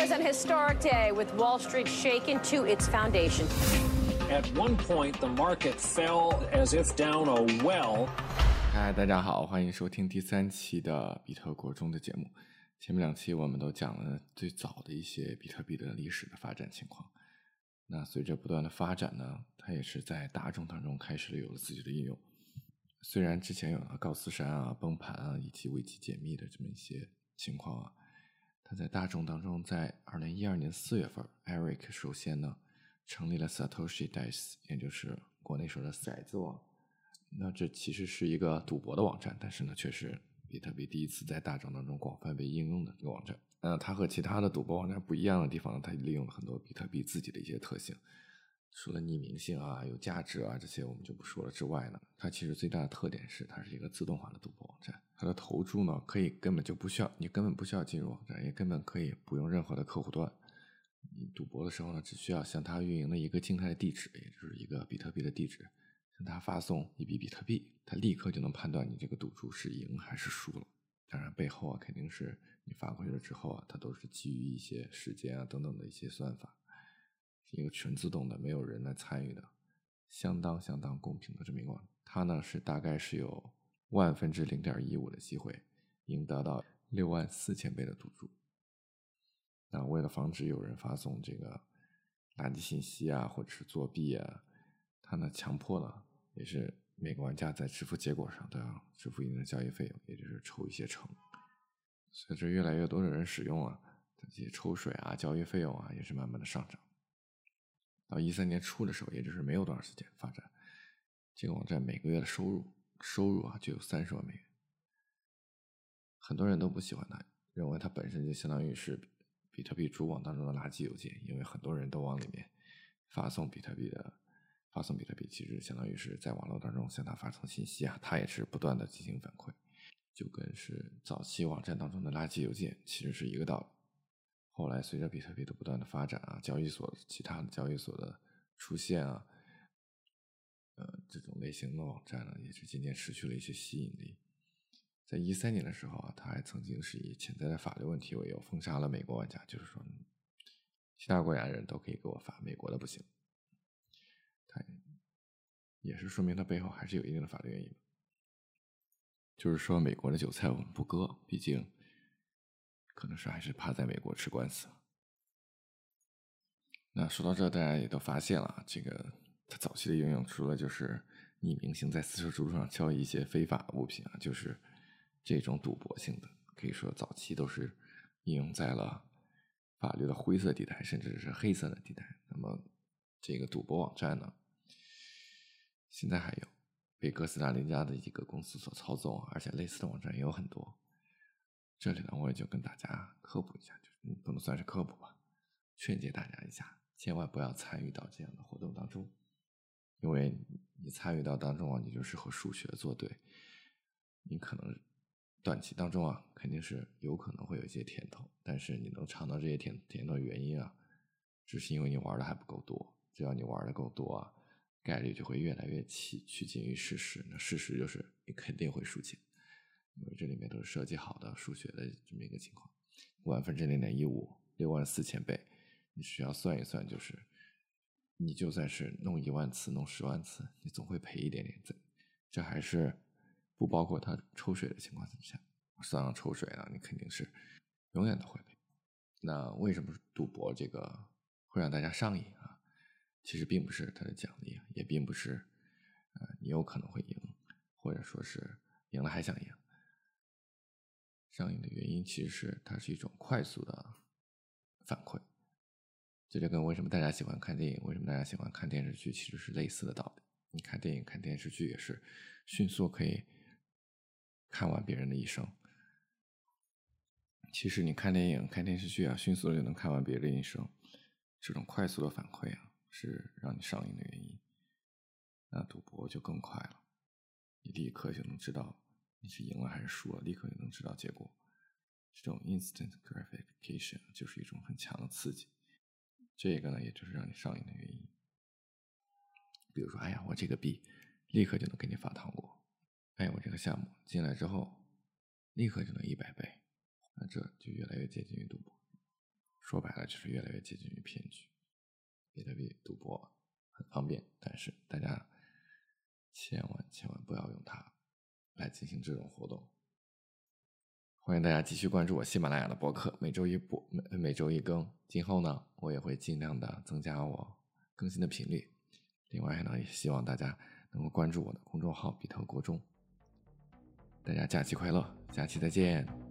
was an historic day with Wall Street shaken to its foundation. At one point, the market fell as if down a well. 嗨，大家好，欢迎收听第三期的比特国中的节目。前面两期我们都讲了最早的一些比特币的历史的发展情况。那随着不断的发展呢，它也是在大众当中开始了有了自己的应用。虽然之前有了高斯山啊、崩盘啊以及危机解密的这么一些情况啊，他在大众当中，在二零一二年四月份，Eric 首先呢成立了 Satoshi Dice，也就是国内说的骰子网。那这其实是一个赌博的网站，但是呢，却是比特币第一次在大众当中广泛被应用的一个网站。那，它和其他的赌博网站不一样的地方，它利用了很多比特币自己的一些特性。除了匿名性啊、有价值啊这些我们就不说了之外呢，它其实最大的特点是它是一个自动化的赌博网站。它的投注呢，可以根本就不需要你根本不需要进入网站，也根本可以不用任何的客户端。你赌博的时候呢，只需要向它运营的一个静态的地址，也就是一个比特币的地址，向它发送一笔比特币，它立刻就能判断你这个赌注是赢还是输了。当然背后啊，肯定是你发过去了之后啊，它都是基于一些时间啊等等的一些算法。一个全自动的，没有人来参与的，相当相当公平的这么一个，它呢是大概是有万分之零点一五的机会赢得到六万四千倍的赌注。那为了防止有人发送这个垃圾信息啊，或者是作弊啊，它呢强迫了，也是每个玩家在支付结果上都要支付一定的交易费用，也就是抽一些成。随着越来越多的人使用啊，这些抽水啊、交易费用啊也是慢慢的上涨。到一三年初的时候，也就是没有多长时间发展，这个网站每个月的收入收入啊就有三十万美元。很多人都不喜欢它，认为它本身就相当于是比特币主网当中的垃圾邮件，因为很多人都往里面发送比特币的，发送比特币其实相当于是在网络当中向它发送信息啊，它也是不断的进行反馈，就跟是早期网站当中的垃圾邮件其实是一个道理。后来，随着比特币的不断的发展啊，交易所其他的交易所的出现啊，呃，这种类型的网站呢，也是渐渐失去了一些吸引力。在一三年的时候啊，他还曾经是以潜在的法律问题为由封杀了美国玩家，就是说，其他国家的人都可以给我发，美国的不行。他也是说明他背后还是有一定的法律原因，就是说美国的韭菜我们不割，毕竟。可能是还是怕在美国吃官司。那说到这，大家也都发现了，这个它早期的应用，除了就是匿名性在丝绸之路上交易一些非法物品啊，就是这种赌博性的，可以说早期都是应用在了法律的灰色地带，甚至是黑色的地带。那么这个赌博网站呢，现在还有被哥斯达黎加的一个公司所操纵，而且类似的网站也有很多。这里呢，我也就跟大家科普一下，就是不能算是科普吧，劝诫大家一下，千万不要参与到这样的活动当中，因为你参与到当中啊，你就是和数学作对，你可能短期当中啊，肯定是有可能会有一些甜头，但是你能尝到这些甜甜头的原因啊，只是因为你玩的还不够多，只要你玩的够多啊，概率就会越来越趋趋近于事实，那事实就是你肯定会输钱。因为这里面都是设计好的数学的这么一个情况，万分之零点一五，六万四千倍，你只要算一算，就是你就算是弄一万次，弄十万次，你总会赔一点点。这这还是不包括它抽水的情况下，算上抽水呢，你肯定是永远都会赔。那为什么赌博这个会让大家上瘾啊？其实并不是它的奖励，也并不是呃你有可能会赢，或者说是赢了还想赢。上瘾的原因其实是它是一种快速的反馈，这就跟为什么大家喜欢看电影、为什么大家喜欢看电视剧其实是类似的道理。你看电影、看电视剧也是迅速可以看完别人的一生。其实你看电影、看电视剧啊，迅速就能看完别人的一生，这种快速的反馈啊，是让你上瘾的原因。那赌博就更快了，你立刻就能知道。你是赢了还是输了，立刻就能知道结果。这种 instant gratification 就是一种很强的刺激。这个呢，也就是让你上瘾的原因。比如说，哎呀，我这个币立刻就能给你发糖果。哎，我这个项目进来之后，立刻就能一百倍。那这就越来越接近于赌博。说白了就是越来越接近于骗局。比特币赌博很方便，但是大家千万千万不要用它来进行这种活动。欢迎大家继续关注我喜马拉雅的博客，每周一播，每每周一更。今后呢，我也会尽量的增加我更新的频率。另外呢，也希望大家能够关注我的公众号“比特国中”。大家假期快乐，下期再见。